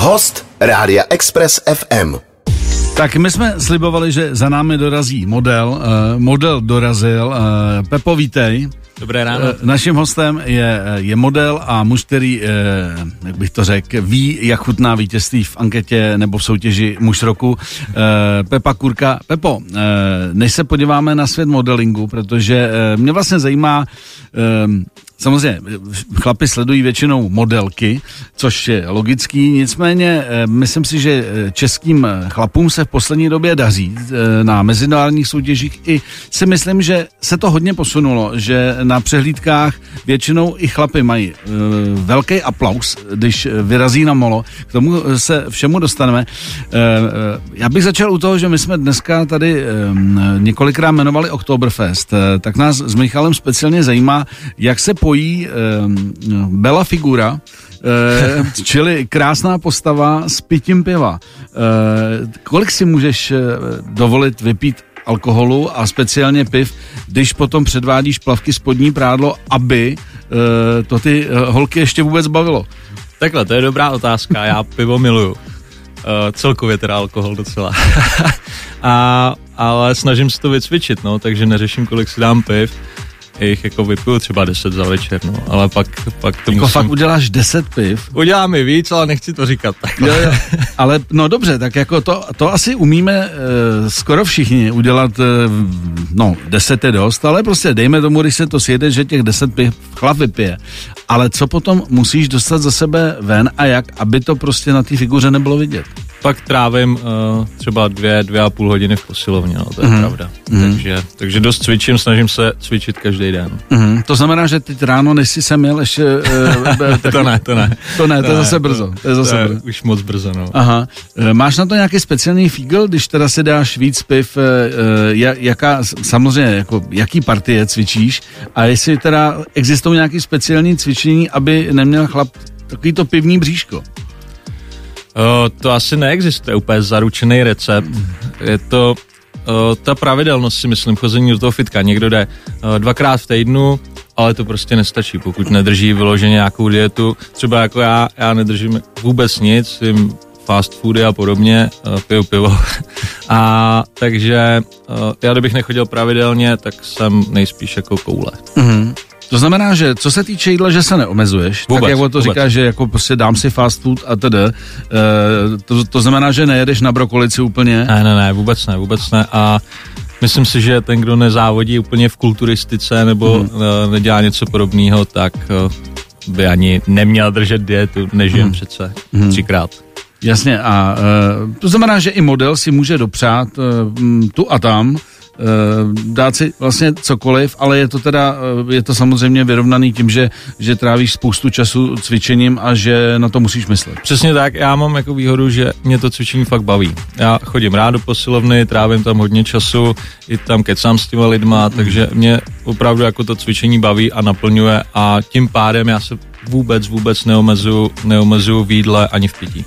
Host Rádia Express FM. Tak my jsme slibovali, že za námi dorazí model. Uh, model dorazil. Uh, Pepo, vítej. Dobré ráno. Uh, naším hostem je, je model a muž, který, uh, jak bych to řekl, ví, jak chutná vítězství v anketě nebo v soutěži muž roku. Pepa Kurka. Pepo, než se podíváme na svět modelingu, protože mě vlastně zajímá, Samozřejmě, chlapi sledují většinou modelky, což je logický, nicméně eh, myslím si, že eh, českým eh, chlapům se v poslední době daří na mezinárodních soutěžích i si myslím, že se to hodně posunulo, že na přehlídkách většinou i chlapy mají velký aplaus, když vyrazí na molo, k tomu se všemu dostaneme. Já bych začal u toho, že my jsme dneska tady několikrát jmenovali Oktoberfest, tak nás s Michalem speciálně zajímá, jak se po spojí eh, Bela figura, eh, čili krásná postava s pitím piva. Eh, kolik si můžeš eh, dovolit vypít alkoholu a speciálně piv, když potom předvádíš plavky spodní prádlo, aby eh, to ty eh, holky ještě vůbec bavilo? Takhle, to je dobrá otázka, já pivo miluju. Uh, celkově teda alkohol docela. a, ale snažím se to vycvičit, no, takže neřeším, kolik si dám piv jich jako vypiju třeba 10 za večer, no, ale pak, pak to jako musím... fakt uděláš 10 piv? Udělám i víc, ale nechci to říkat tak. Jo, jo. Ale no dobře, tak jako to, to asi umíme uh, skoro všichni udělat, uh, no 10 je dost, ale prostě dejme tomu, když se to sjede, že těch 10 piv chlap vypije. Ale co potom musíš dostat za sebe ven a jak, aby to prostě na té figuře nebylo vidět? pak trávím uh, třeba dvě, dvě a půl hodiny v posilovně, no, to je mm. pravda. Mm. Takže, takže dost cvičím, snažím se cvičit každý den. Mm. To znamená, že teď ráno, než jsi sem jel, ještě... Uh, tak, to ne, to ne. To ne, to, to je zase brzo. To je zase to je brzo. už moc brzo, no. Aha. Máš na to nějaký speciální fígl, když teda si dáš víc piv, uh, jaká, samozřejmě, jako, jaký partie cvičíš a jestli teda existují nějaké speciální cvičení, aby neměl chlap takový to pivní bříško? Uh, to asi neexistuje úplně zaručený recept. Je to uh, ta pravidelnost, si myslím, chození do toho fitka. Někdo jde uh, dvakrát v týdnu, ale to prostě nestačí, pokud nedrží vyloženě nějakou dietu. Třeba jako já, já nedržím vůbec nic, jim fast foody a podobně, piju pivo. a takže já kdybych nechodil pravidelně, tak jsem nejspíš jako koule. Mm-hmm. To znamená, že co se týče jídla, že se neomezuješ, vůbec, tak jak to vůbec. říkáš, že jako prostě dám si fast food a tedy, e, to, to znamená, že nejedeš na brokolici úplně? Ne, ne, ne, vůbec ne, vůbec ne a myslím si, že ten, kdo nezávodí úplně v kulturistice nebo hmm. uh, nedělá něco podobného, tak uh, by ani neměl držet dietu, nežijem hmm. přece hmm. třikrát. Jasně a uh, to znamená, že i model si může dopřát uh, tu a tam Eh, dát si vlastně cokoliv, ale je to teda, eh, je to samozřejmě vyrovnaný tím, že, že trávíš spoustu času cvičením a že na to musíš myslet. Přesně tak, já mám jako výhodu, že mě to cvičení fakt baví. Já chodím rád do posilovny, trávím tam hodně času, i tam kecám s těma lidma, takže mě opravdu jako to cvičení baví a naplňuje a tím pádem já se vůbec, vůbec neomezuju, neomezuju v jídle ani v pití.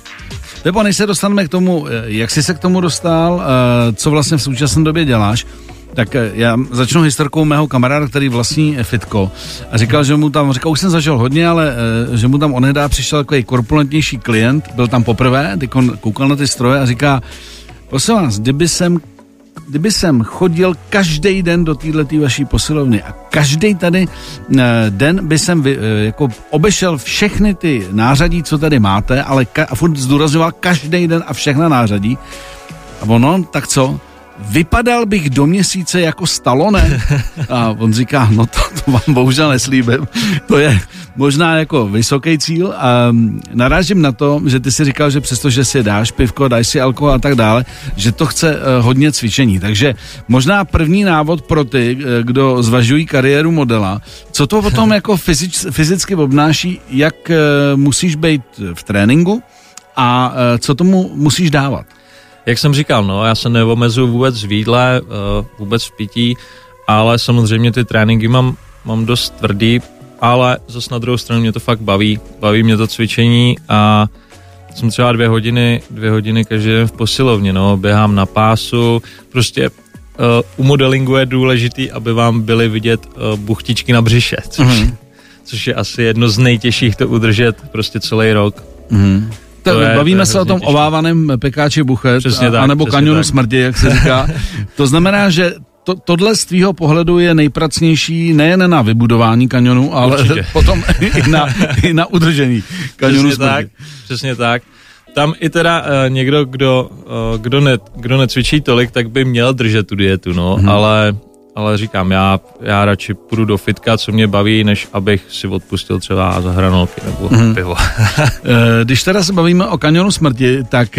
Nebo než se dostaneme k tomu, eh, jak jsi se k tomu dostal, eh, co vlastně v současné době děláš, tak eh, já začnu historkou mého kamaráda, který vlastní fitko. A říkal, že mu tam, říkal, už jsem zažil hodně, ale že mu tam onedá přišel takový korpulentnější klient, byl tam poprvé, teď on koukal na ty stroje a říká, prosím vás, kdyby jsem kdyby jsem chodil každý den do této vaší posilovny a každý tady uh, den by jsem vy, uh, jako obešel všechny ty nářadí, co tady máte, ale ka- a furt zdůrazňoval každý den a všechna nářadí. A ono, tak co? Vypadal bych do měsíce jako Stallone? A on říká, no to, to vám bohužel neslíbím. To je možná jako vysoký cíl a narážím na to, že ty si říkal, že přestože si dáš pivko, dáš si alkohol a tak dále, že to chce uh, hodně cvičení. Takže možná první návod pro ty, uh, kdo zvažují kariéru modela, co to potom jako fyzič, fyzicky obnáší, jak uh, musíš být v tréninku a co tomu musíš dávat? Jak jsem říkal, no, já se neomezuju vůbec v jídle, uh, vůbec v pití, ale samozřejmě ty tréninky mám, mám dost tvrdý, ale zase na druhou stranu mě to fakt baví, baví mě to cvičení a jsem třeba dvě hodiny, dvě hodiny každý den v posilovně, no, běhám na pásu, prostě uh, u modelingu je důležitý, aby vám byly vidět uh, buchtičky na břiše, což, mm-hmm. což je asi jedno z nejtěžších to udržet prostě celý rok. Mm-hmm. To, je, bavíme to je se o tom těžké. ovávaném pekáči buchet, přesně tak, anebo kanionu tak. smrti, jak se říká. to znamená, že to, tohle z tvýho pohledu je nejpracnější nejen na vybudování kanionu, ale Určitě. potom i na, i na udržení kanionu Přesně smrti. tak, přesně tak. Tam i teda uh, někdo, kdo, uh, kdo, ne, kdo necvičí tolik, tak by měl držet tu dietu, no, hmm. ale ale říkám, já, já radši půjdu do fitka, co mě baví, než abych si odpustil třeba za hranolky nebo mm. pivo. Eh, když teda se bavíme o kanionu smrti, tak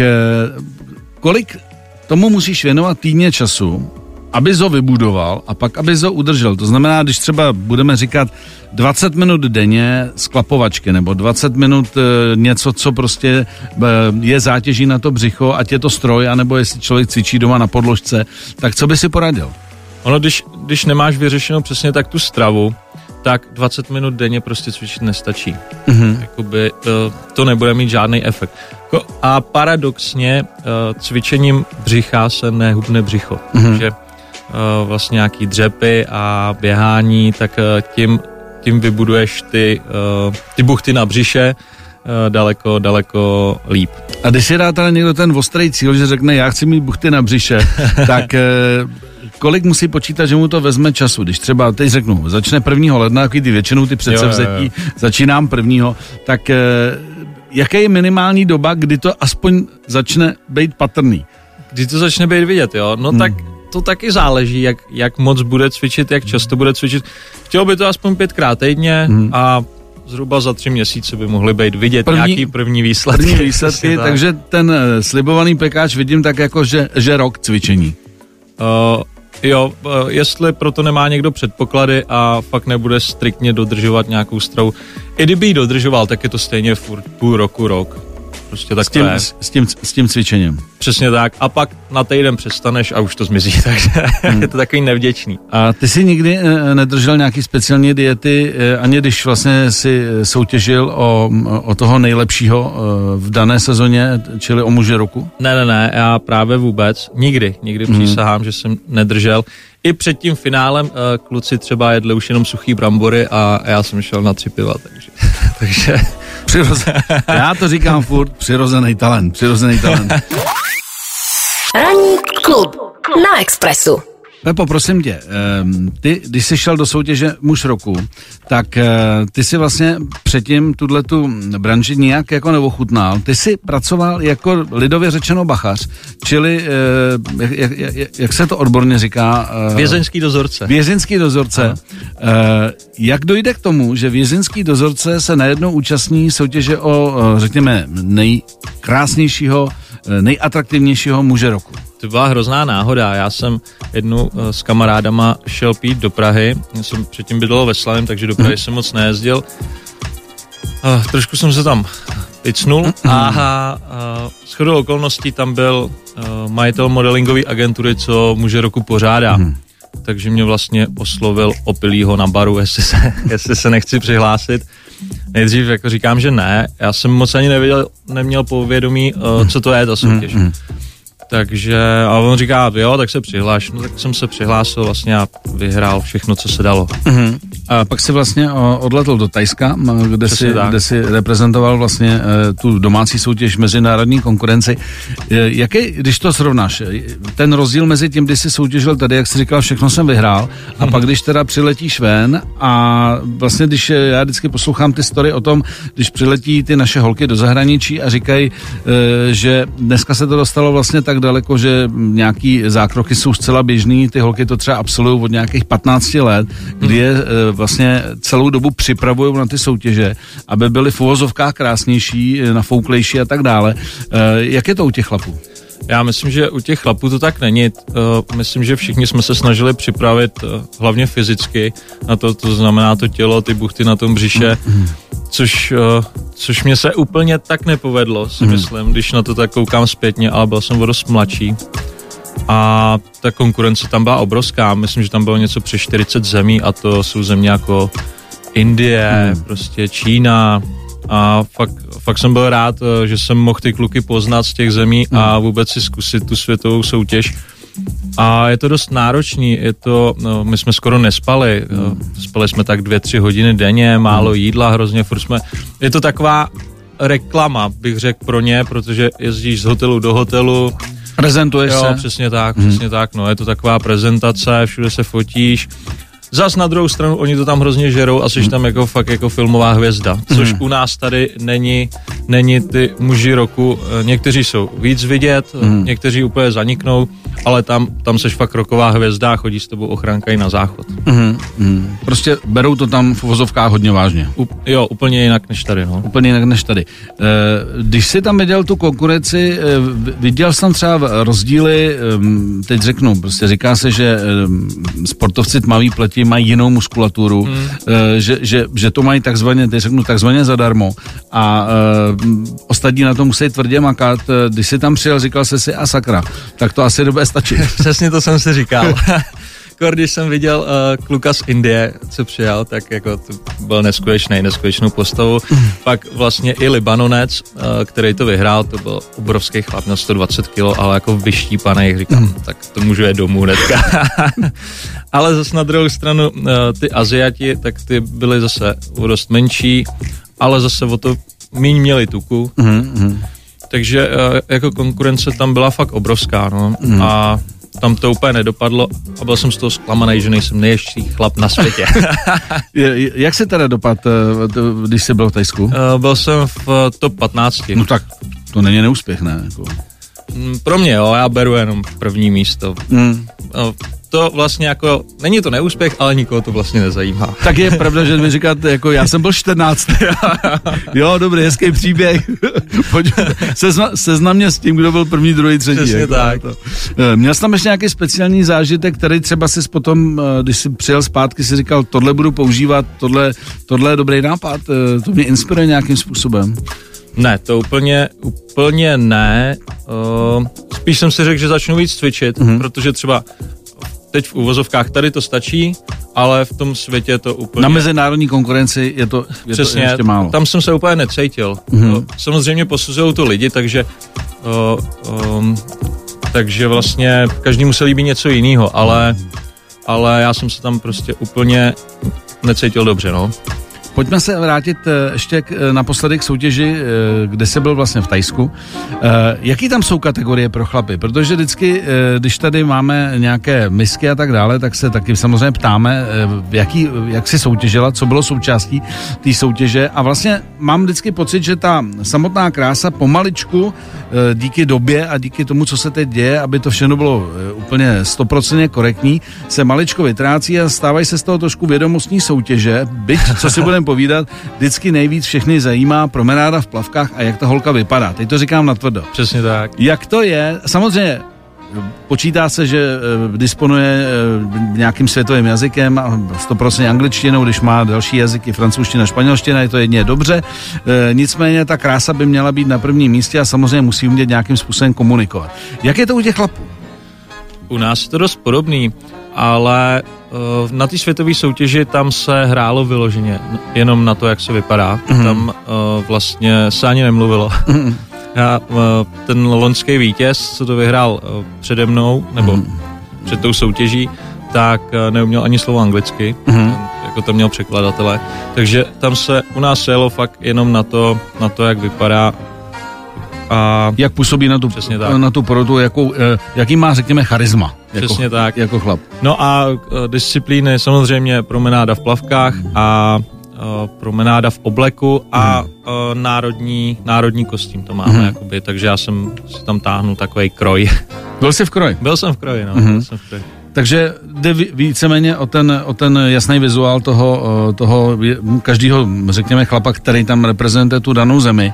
kolik tomu musíš věnovat týdně času, aby ho vybudoval a pak aby ho udržel. To znamená, když třeba budeme říkat 20 minut denně sklapovačky nebo 20 minut e, něco, co prostě je zátěží na to břicho, ať je to stroj, anebo jestli člověk cvičí doma na podložce, tak co by si poradil? Ono, když, když nemáš vyřešenou přesně tak tu stravu, tak 20 minut denně prostě cvičit nestačí. Mm-hmm. Jakoby, e, to nebude mít žádný efekt. A paradoxně cvičením břicha se nehubne břicho. Mm-hmm. Takže Eh, vlastně nějaký dřepy a běhání, tak eh, tím, tím vybuduješ ty, eh, ty buchty na břiše daleko, daleko líp. A když si dá tady někdo ten ostrý cíl, že řekne, já chci mít buchty na břiše, tak kolik musí počítat, že mu to vezme času? Když třeba, teď řeknu, začne 1. ledna, jako ty většinou ty předsevzetí, jo, jo, jo. začínám prvního, tak jaké je minimální doba, kdy to aspoň začne být patrný? Kdy to začne být vidět, jo? No hmm. tak to taky záleží, jak, jak moc bude cvičit, jak často bude cvičit. Chtěl by to aspoň pětkrát týdně hmm. a zhruba za tři měsíce by mohly být vidět první, nějaký první výsledky. První výsledky, takže ten eh, slibovaný pekáč vidím tak jako, že, že rok cvičení. Uh, jo, uh, jestli proto nemá někdo předpoklady a fakt nebude striktně dodržovat nějakou stravu. I kdyby ji dodržoval, tak je to stejně furt půl roku, rok. Prostě tak s tím, s, s, tím, s tím cvičením. Přesně tak. A pak na týden přestaneš a už to zmizí, takže hmm. je to takový nevděčný. A ty jsi nikdy eh, nedržel nějaký speciální diety, eh, ani když vlastně si eh, soutěžil o, o toho nejlepšího v dané sezóně, čili o muže roku? Ne, ne, ne, já právě vůbec. Nikdy, nikdy hmm. přísahám, že jsem nedržel. I před tím finálem kluci třeba jedli už jenom suchý brambory a já jsem šel na tři piva, takže, takže Přirozen, já to říkám furt, přirozený talent, přirozený talent. Ranní klub na Expressu. Pepo, prosím tě, ehm, ty, když jsi šel do soutěže muž roku, tak eh, ty si vlastně předtím tuhle tu branži nijak jako neochutnal. Ty jsi pracoval jako lidově řečeno bachař, čili eh, jak, jak, jak se to odborně říká? Eh, vězeňský dozorce. Vězeňský dozorce. Aha. Jak dojde k tomu, že vězeňský dozorce se najednou účastní soutěže o, řekněme, nejkrásnějšího, nejatraktivnějšího muže roku? To byla hrozná náhoda. Já jsem jednu uh, s kamarádama šel pít do Prahy. Já jsem předtím bydlel ve Slavím, takže do Prahy mm. jsem moc nejezdil. Uh, trošku jsem se tam picnul mm. a uh, s chodou okolností tam byl uh, majitel modelingové agentury, co muže roku pořádá. Mm. Takže mě vlastně oslovil opilýho na baru, jestli se, jestli se nechci přihlásit. Nejdřív jako říkám, že ne. Já jsem moc ani nevěděl, neměl povědomí, uh, co to je ta soutěž. Mm, mm. Takže, a on říká, jo, tak se přihláš. No tak jsem se přihlásil vlastně a vyhrál všechno, co se dalo. Uh-huh. A pak si vlastně odletl do Tajska, kde si, kde si reprezentoval vlastně e, tu domácí soutěž mezinárodní konkurenci. Jaký, když to srovnáš, ten rozdíl mezi tím, kdy jsi soutěžil tady, jak jsi říkal, všechno jsem vyhrál, a uh-huh. pak když teda přiletíš ven a vlastně když já vždycky poslouchám ty story o tom, když přiletí ty naše holky do zahraničí a říkají, že dneska se to dostalo vlastně tak daleko, že nějaký zákroky jsou zcela běžný, ty holky to třeba absolvují od nějakých 15 let, kdy je vlastně celou dobu připravují na ty soutěže, aby byly v uvozovkách krásnější, e, nafouklejší a tak dále. E, jak je to u těch chlapů? Já myslím, že u těch chlapů to tak není. Myslím, že všichni jsme se snažili připravit hlavně fyzicky na to, to znamená to tělo, ty buchty na tom břiše. Což, což mě se úplně tak nepovedlo, si mm. myslím, když na to tak koukám zpětně, ale byl jsem o dost mladší. A ta konkurence tam byla obrovská, myslím, že tam bylo něco přes 40 zemí a to jsou země jako Indie, mm. prostě Čína a fakt, fakt jsem byl rád, že jsem mohl ty kluky poznat z těch zemí mm. a vůbec si zkusit tu světovou soutěž a je to dost náročný, je to, no, my jsme skoro nespali, mm. spali jsme tak dvě, tři hodiny denně, málo mm. jídla, hrozně, furt jsme, je to taková reklama, bych řekl pro ně, protože jezdíš z hotelu do hotelu, Prezentuješ jo, se. přesně tak, přesně tak, no, je to taková prezentace, všude se fotíš. Zas na druhou stranu, oni to tam hrozně žerou a jsi tam jako fakt jako filmová hvězda, což u nás tady není, není ty muži roku, eh, někteří jsou víc vidět, mm. někteří úplně zaniknou, ale tam, tam seš fakt roková hvězda a chodí s tebou ochranka i na záchod. Mhm, mhm. Prostě berou to tam v vozovkách hodně vážně. U, jo, úplně jinak než tady, no. Úplně jinak než tady. Eh, Když si tam viděl tu konkurenci, eh, viděl jsi tam třeba rozdíly, ehm, teď řeknu, prostě říká se, že ehm, sportovci tmavý pleti mají jinou muskulaturu, hmm. že, že, že to mají takzvaně, teď řeknu takzvaně zadarmo a eh, ostatní na to musí tvrdě makat. Když jsi tam přijel, říkal jsi si a sakra, tak to asi nebude stačit. Přesně to jsem si říkal. Když jsem viděl uh, kluka z Indie, co přijel, tak jako to byl neskutečný, neskutečnou postavu. Pak vlastně i Libanonec, uh, který to vyhrál, to byl obrovský chlap, měl 120 kg, ale jako vyštípaný, říkám, tak to můžu jít domů hnedka. ale zase na druhou stranu uh, ty Aziati, tak ty byly zase o dost menší, ale zase o to míň měli tuku. Mhm, Takže eh, jako konkurence tam byla fakt obrovská, no. Mm. A tam to úplně nedopadlo a byl jsem z toho zklamaný, že nejsem nejještší chlap na světě. Jak se teda dopad, eh, když jsi byl v Tajsku? Eh, byl jsem v top 15. No tak to není neúspěch, ne? Jako. Mm, Pro mě jo, já beru jenom první místo. Mm. No, to vlastně jako, není to neúspěch, ale nikoho to vlastně nezajímá. Tak je pravda, že mi říkáte, jako já jsem byl 14. jo, dobrý, hezký příběh. Pojď, sezna, seznam mě s tím, kdo byl první, druhý, třetí. Přesně jako, tak. To. Eh, Měl jsi tam ještě nějaký speciální zážitek, který třeba si potom, eh, když jsi přijel zpátky, si říkal, tohle budu používat, tohle, tohle je dobrý nápad, eh, to mě inspiruje nějakým způsobem. Ne, to úplně, úplně ne. Uh, spíš jsem si řekl, že začnu víc cvičit, mm-hmm. protože třeba teď v uvozovkách tady to stačí, ale v tom světě to úplně... Na mezinárodní konkurenci je to, je Přesně, to ještě málo. tam jsem se úplně necítil. Mm-hmm. Samozřejmě posuzují to lidi, takže uh, um, takže vlastně každému se líbí něco jiného, ale, ale já jsem se tam prostě úplně necítil dobře, no. Pojďme se vrátit eh, ještě k, eh, naposledy k soutěži, eh, kde se byl vlastně v Tajsku. Jaký tam jsou kategorie pro chlapy? Protože vždycky, když tady máme nějaké misky a tak dále, tak se taky samozřejmě ptáme, jaký, jak si soutěžila, co bylo součástí té soutěže a vlastně mám vždycky pocit, že ta samotná krása pomaličku díky době a díky tomu, co se teď děje, aby to všechno bylo úplně stoprocentně korektní, se maličko vytrácí a stávají se z toho trošku vědomostní soutěže, byť, co si budeme povídat, vždycky nejvíc všechny zajímá promenáda v plavkách a jak ta holka vypadá. Teď to říkám natvrdo. Přesně tak. Jak to je? Samozřejmě počítá se, že eh, disponuje eh, nějakým světovým jazykem a 100% angličtinou, když má další jazyky, francouzština, španělština, je to jedně dobře. Eh, Nicméně ta krása by měla být na prvním místě a samozřejmě musí umět nějakým způsobem komunikovat. Jak je to u těch chlapů? U nás je to dost podobný, ale na té světové soutěži tam se hrálo vyloženě jenom na to, jak se vypadá. Mm-hmm. Tam uh, vlastně se ani nemluvilo. Mm-hmm. Já, uh, ten loňský vítěz, co to vyhrál uh, přede mnou, nebo mm-hmm. před tou soutěží, tak neuměl ani slovo anglicky, mm-hmm. jako tam měl překladatele. Takže tam se u nás jelo fakt jenom na to, na to jak vypadá a Jak působí na tu, Přesně tak. na tu porotu, jakou, eh, jaký má, řekněme, charisma. Jako, Přesně tak. Jako chlap. No a uh, disciplíny samozřejmě promenáda v plavkách a uh, promenáda v obleku a uh, národní, národní kostým to máme, Mhm. jakoby, takže já jsem si tam táhnu takový kroj. Byl jsi v kroji. Byl jsem v kroji, no, Mhm. byl jsem v kroji. Takže jde ví- víceméně o ten, o ten jasný vizuál toho, eh, toho každého, řekněme, chlapa, který tam reprezentuje tu danou zemi.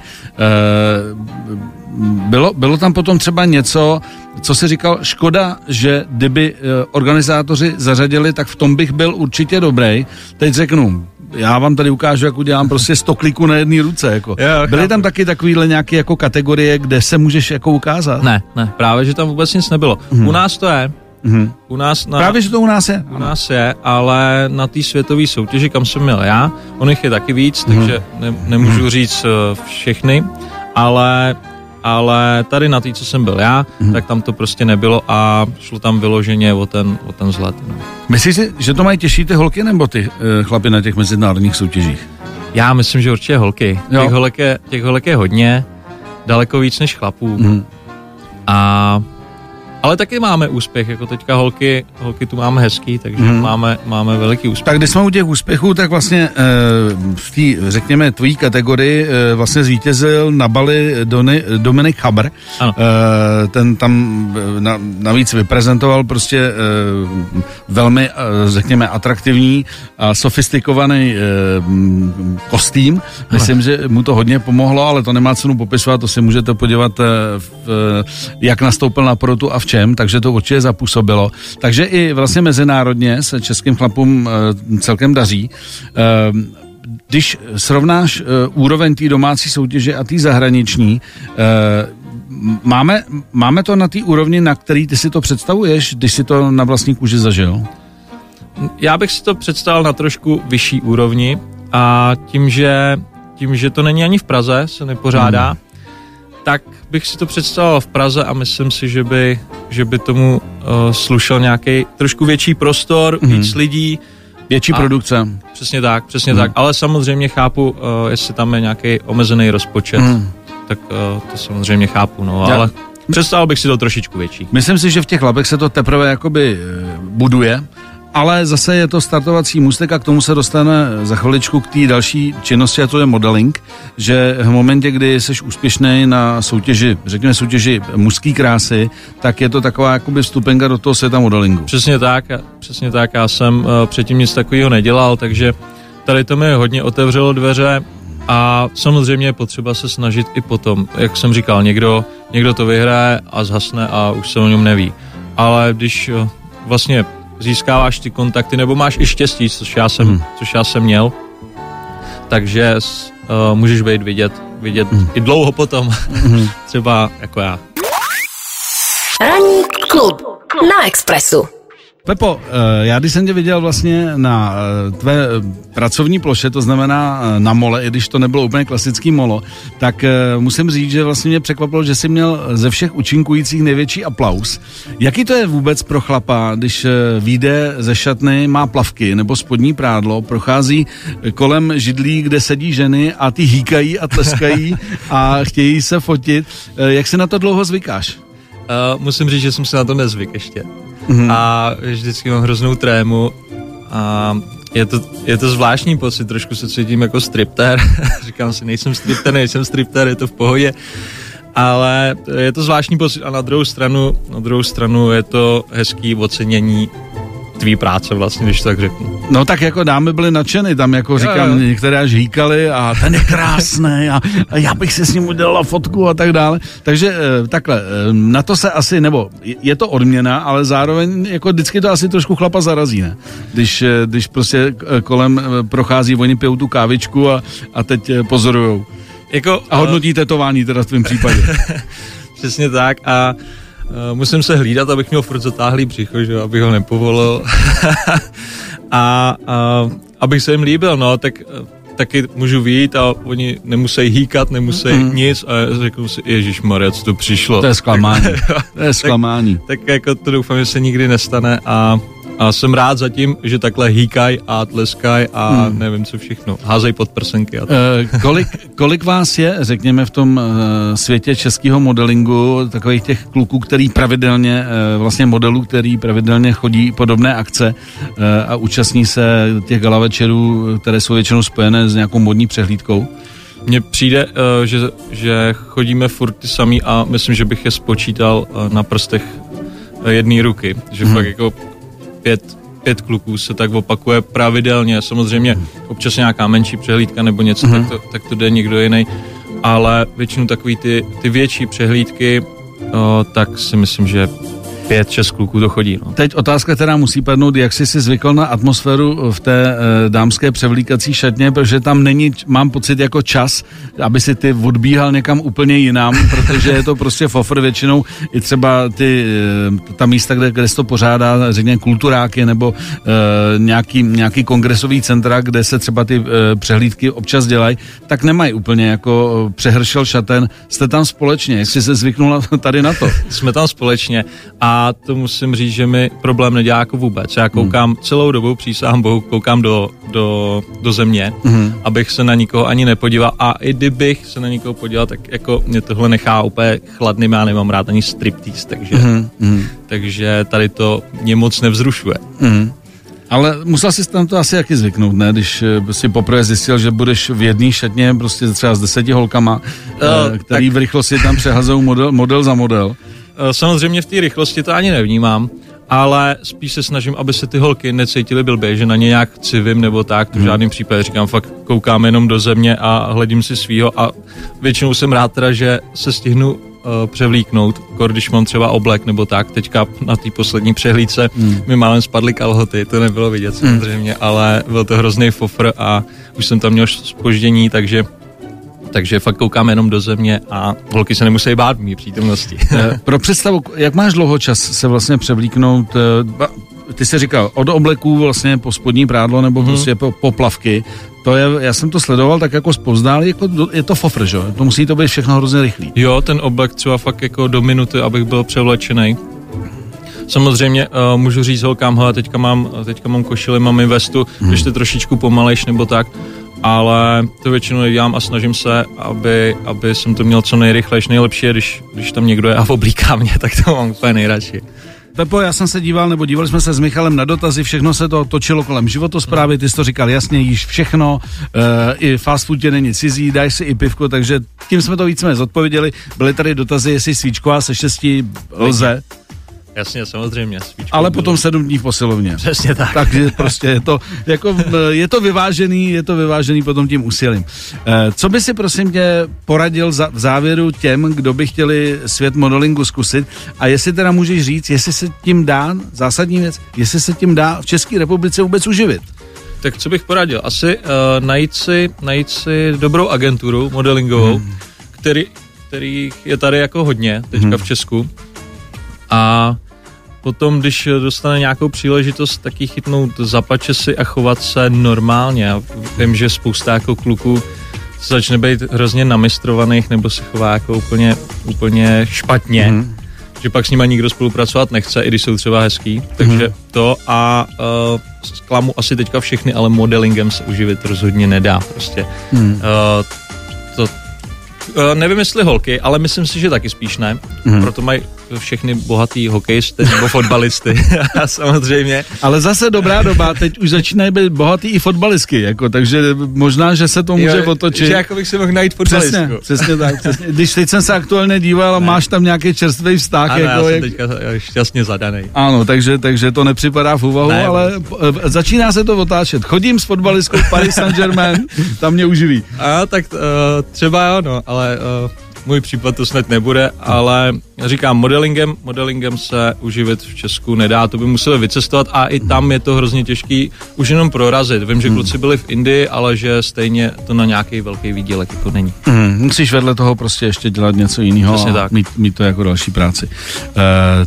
Eh, Bylo, bylo tam potom třeba něco, co si říkal, škoda, že kdyby eh, organizátoři zařadili, tak v tom bych byl určitě dobrý. Teď řeknu, já vám tady ukážu, jak udělám prostě 100 kliků na jedné ruce. Jako. Jo, Byly tam taky takovýhle nějaké jako kategorie, kde se můžeš jako ukázat? Ne, ne, právě, že tam vůbec nic nebylo. U nás to je, Mhm. u nás na... Právě, že to u nás je. U nás je, ale na té světové soutěži, kam jsem měl já, on jich je taky víc, Mhm. takže ne, nemůžu říct uh, všechny, ale, ale tady na té, co jsem byl já, Mhm. tak tam to prostě nebylo a šlo tam vyloženě o ten, o ten vzhled. No. Myslíš si, že to mají těžší ty holky nebo ty uh, chlapy na těch mezinárodních soutěžích? Já myslím, že určitě holky. Jo. Těch holek, je, těch holek je hodně, daleko víc než chlapů. Mhm. A, ale taky máme úspěch, jako teďka holky, holky tu máme hezký, takže Mhm. máme, máme veliký úspěch. Tak když jsme u těch úspěchů, tak vlastně eh, v té, řekněme, tvojí kategorii eh, vlastně zvítězil na Bali Doni, Dominik Haber. Ano. Eh, ten tam na, navíc vyprezentoval prostě eh, velmi, eh, řekněme, atraktivní a sofistikovaný m, kostým. Myslím, že mu to hodně pomohlo, ale to nemá cenu popisovat, to si můžete podívat, eh, v, jak nastoupil na porotu a v čem, takže to určitě zapůsobilo. Takže i vlastně mezinárodně se českým chlapům eh, celkem daří. Eh, když srovnáš uh, úroveň té domácí soutěže a té zahraniční, uh, máme, máme to na té úrovni, na který ty si to představuješ, když si to na vlastní kůži zažil? Já bych si to představil na trošku vyšší úrovni a tím, že, tím, že to není ani v Praze, se nepořádá, hmm. tak bych si to představil v Praze a myslím si, že by, že by tomu uh, slušel nějaký trošku větší prostor, Mhm. hmm. víc lidí. Větší A- produkce. Přesně tak, přesně Hmm. tak. Ale samozřejmě chápu, uh, jestli tam je nějaký omezený rozpočet, Hmm. tak uh, to samozřejmě chápu, no, Já- ale představil bych si to trošičku větší. Myslím si, že v těch labech se to teprve jakoby eh, buduje, ale zase je to startovací můstek a k tomu se dostane za chviličku k té další činnosti a to je modeling, že v momentě, kdy jsi úspěšný na soutěži, řekněme soutěži mužský krásy, tak je to taková jakoby vstupenka do toho světa modelingu. Přesně tak, přesně tak. Já jsem uh, předtím nic takového nedělal, takže tady to mi hodně otevřelo dveře a samozřejmě je potřeba se snažit i potom. Jak jsem říkal, někdo, někdo to vyhraje a zhasne a už se o něm neví. Ale když uh, vlastně získáváš ty kontakty, nebo máš i štěstí, což já jsem, Hmm. hmm. což já jsem měl, takže uh, můžeš být vidět, vidět hmm. i dlouho potom, Mhm. třeba jako já. Ranní klub na Expressu. Pepo, eh, já když jsem tě viděl vlastně na eh, tvé eh, pracovní ploše, to znamená na mole, i když to nebylo úplně klasický molo, tak musím říct, že vlastně mě překvapilo, že jsi měl ze všech účinkujících největší aplaus. Jaký to je vůbec pro chlapa, když vyjde ze šatny, má plavky nebo spodní prádlo, prochází kolem židlí, kde sedí ženy a ty hýkají a tleskají a chtějí se fotit. Jak si na to dlouho zvykáš? Uh, musím říct, že jsem se na to nezvyk ještě. Mhm. A vždycky mám hroznou trému a je to, je to zvláštní pocit, trošku se cítím jako stripter. Říkám si, nejsem stripter, nejsem stripter, je to v pohodě. Ale je to zvláštní pocit a na druhou stranu, na druhou stranu je to hezký ocenění tvý práce vlastně, když to tak řeknu. No tak jako dámy byly nadšeny, tam jako říkám, jo. některé až hýkaly a ten je krásný a, a já bych si s ním udělala fotku a tak dále. Takže eh, takhle, eh, na to se asi, nebo je- to odměna, ale zároveň jako vždycky to asi trošku chlapa zarazí, ne? Když, eh, když prostě kolem prochází, oni pijou tu kávičku a, a teď pozorujou. Jako, A hodnotí tetování teda v tvém případě. Přesně tak a uh, musím se hlídat, abych měl furt zatáhlý břicho, že abych ho nepovolil. a uh, abych se jim líbil, no, tak uh, taky můžu vyjít a oni nemusí hýkat, nemusí mm. nic a řeknu si, Ježíš Maria, co to přišlo. To je zklamání. To je zklamání. tak jako to doufám, že se nikdy nestane a, a jsem rád zatím, že takhle hýkaj a tleskaj a Hmm. mm. nevím co všechno. Házej pod prsenky a tak. Eh, kolik, kolik vás je, řekněme, v tom eh, světě českého modelingu, takových těch kluků, který pravidelně, eh, vlastně modelů, který pravidelně chodí podobné akce eh, a účastní se těch gala večerů, které jsou většinou spojené s nějakou modní přehlídkou? Mně přijde, že, že chodíme furt ty samý a myslím, že bych je spočítal na prstech jedné ruky. Že Mhm. fakt jako pět, pět kluků se tak opakuje pravidelně. Samozřejmě občas nějaká menší přehlídka nebo něco, Mhm. tak, to, tak to jde někdo jiný. Ale většinou takový ty, ty větší přehlídky, o, tak si myslím, že pět, šest kluků to chodí. No. Teď otázka, která musí padnout, jak jsi si zvykl na atmosféru v té e, dámské převlíkací šatně, protože tam není, mám pocit, jako čas, aby si ty odbíhal někam úplně jinam, protože je to prostě fofr většinou i třeba ty, e, ta místa, kde, kde se to pořádá, řekněme kulturáky nebo e, nějaký, nějaký kongresový centra, kde se třeba ty e, přehlídky občas dělají, tak nemají úplně jako přehršel šaten. Jste tam společně, jak jsi se zvyknula tady na to? Jsme tam společně a a to musím říct, že mi problém nedělá jako vůbec. Já koukám hmm. celou dobu, přísahám bohu, koukám do, do, do země, hmm. abych se na nikoho ani nepodíval a i kdybych se na nikoho podíval, tak jako mě tohle nechá úplně chladným, já nemám rád ani striptease, takže, hmm. takže tady to mě moc nevzrušuje. Hmm. Ale musel jsi tam to asi jaký zvyknout, ne? Když eh, si poprvé zjistil, že budeš v jedné šatně prostě třeba s deseti holkama, uh, který tak... v rychlosti tam přehazují model, model za model. Eh, samozřejmě v té rychlosti to ani nevnímám, ale spíš se snažím, aby se ty holky necítily blbě, že na ně nějak civím nebo tak, to v hmm. žádném případě říkám, fakt koukám jenom do země a hledím si svýho a většinou jsem rád teda, že se stihnu uh, převlíknout, když mám třeba oblek nebo tak, teďka na té poslední přehlídce hmm. mi málem spadly kalhoty, to nebylo vidět hmm. samozřejmě, hmm. ale byl to hrozný fofr a už jsem tam měl spoždění, takže takže fakt koukám jenom do země a holky se nemusí bát mý přítomnosti. Eh, pro představu, jak máš dlouho čas se vlastně převlíknout, eh, ty jsi říkal, od obleků vlastně po spodní prádlo nebo hmm. prostě po, po plavky, to je, já jsem to sledoval tak jako zpoznal, jako je to fofr, že? To musí to být všechno hrozně rychlý. Jo, ten oblek třeba fakt jako do minuty, abych byl převlečený. Samozřejmě uh, můžu říct holkám, hele, teďka mám, teďka mám košili, mám i vestu, hmm. když to trošičku pomalejš nebo tak, ale to většinou nedělám a snažím se, aby, aby jsem to měl co nejrychlejší. Nejlepší když, když tam někdo je a oblíká mě, tak to mám úplně nejradši. Pepo, já jsem se díval, nebo dívali jsme se s Michalem na dotazy, všechno se to točilo kolem životosprávy, ty jsi to říkal jasně, jíš všechno, uh, i fast food tě není cizí, daj si i pivko, takže tím jsme to víceméně zodpověděli. Byly tady dotazy, jestli svíčková se štěstí lze. Jasně, samozřejmě. Ale bylo. potom sedm dní v posilovně. Přesně tak. Takže prostě je to, jako, je to vyvážený, je to vyvážený potom tím úsilím. Eh, co by si prosím tě poradil za, v závěru těm, kdo by chtěli svět modelingu zkusit a jestli teda můžeš říct, jestli se tím dá, zásadní věc, jestli se tím dá v České republice vůbec uživit? Tak co bych poradil? Asi uh, najít, si, najít si dobrou agenturu modelingovou, hmm. který, kterých je tady jako hodně teďka hmm. v Česku a potom, když dostane nějakou příležitost, taky chytnout za si a chovat se normálně. Já vím, že spousta jako kluků začne být hrozně namistrovaných nebo se chová jako úplně, úplně špatně. Mm. Že pak s nimi nikdo spolupracovat nechce, i když jsou třeba hezký. Takže mm. to a uh, zklamu asi teďka všechny, ale modelingem se uživit rozhodně nedá. Prostě mm. uh, to, uh, nevím, jestli holky, ale myslím si, že taky spíš ne. Mm. Proto mají všechny bohatý hokejisty nebo fotbalisty, samozřejmě. Ale zase dobrá doba, teď už začínají být bohatý i fotbalistky, jako, takže možná, že se to může jo, otočit. Že jako bych si mohl najít fotbalistku. Přesně, přesně tak. Přesně. Když teď jsem se aktuálně díval a ne. máš tam nějaký čerstvý vztah. Ano, jako, já jsem jak... teďka šťastně zadaný. Ano, takže, takže to nepřipadá v úvahu, ne, ale eh, začíná se to otáčet. Chodím s fotbalistkou Paris Saint-Germain, tam mě uživí. A tak uh, třeba jo, no, ale uh, můj případ to snad nebude, ale říkám, modelingem, modelingem se uživit v Česku nedá, to by museli vycestovat a i tam je to hrozně těžký už jenom prorazit. Vím, že hmm. kluci byli v Indii, ale že stejně to na nějaký velký výdělek jako není. Hmm, musíš vedle toho prostě ještě dělat něco jiného a tak. Mít, mít to jako další práci. Uh,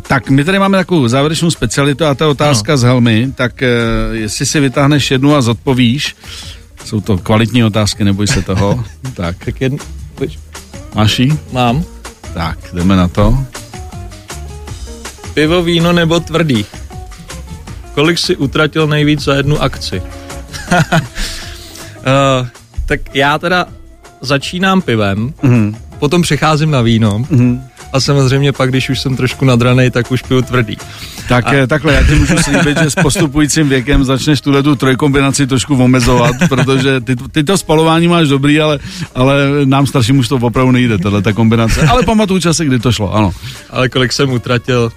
tak my tady máme takovou závěrečnou specialitu a ta otázka no. z helmy, tak uh, jestli si vytáhneš jednu a zodpovíš, jsou to kvalitní otázky, neboj se toho. tak. tak jedn... Máš jí? Mám. Tak, jdeme na to. Pivo, víno nebo tvrdý? Kolik si utratil nejvíc za jednu akci? uh, tak já teda začínám pivem, mm-hmm. potom přecházím na víno mm-hmm. A samozřejmě pak, když už jsem trošku nadranej, tak už piju tvrdý. Tak a... Eh, takhle, já ti můžu slíbit, že s postupujícím věkem začneš tuhle tu trojkombinaci trošku omezovat, protože ty, ty to spalování máš dobrý, ale, ale nám starším už to opravdu nejde, tahle ta kombinace. Ale pamatuju časy, kdy to šlo, ano. Ale kolik jsem utratil,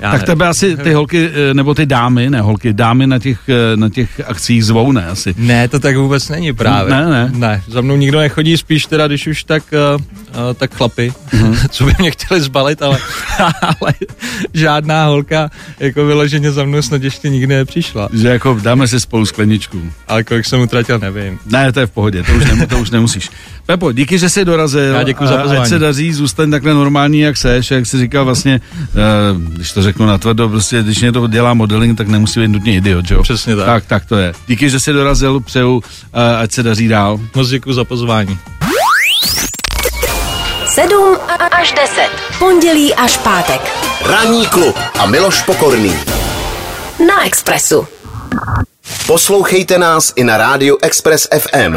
já tak tebe asi ty holky, eh, nebo ty dámy, ne holky, dámy na těch, eh, na těch akcích zvou, ne asi? Ne, to tak vůbec není právě. Ne, ne. Ne, za mnou nikdo nechodí, spíš teda, když už tak, uh, uh, tak chlapy, mm-hmm. co by mě chtěli zbalit, ale, ale žádná holka jako vyloženě za mnou snad ještě nikdy nepřišla. Že jako dáme si spolu skleničku. Ale kolik jsem utratil, nevím. Ne, to je v pohodě, to už, nemu, to už nemusíš. Pepo, díky, že jsi dorazil. Já děkuji za pozvání. Ať se daří, zůstaň takhle normální, jak seš, jak jsi říkal vlastně, uh, když to řeknu natvrdo, prostě, když mě to dělá modeling, tak nemusí být nutně idiot, jo? Přesně tak. Tak, tak to je. Díky, že jsi dorazil, přeju, uh, ať se daří dál. Moc děkuji za pozvání. 7 až 10. Pondělí až pátek. Ranní klub a Miloš Pokorný. Na Expressu. Poslouchejte nás i na rádiu Express FM.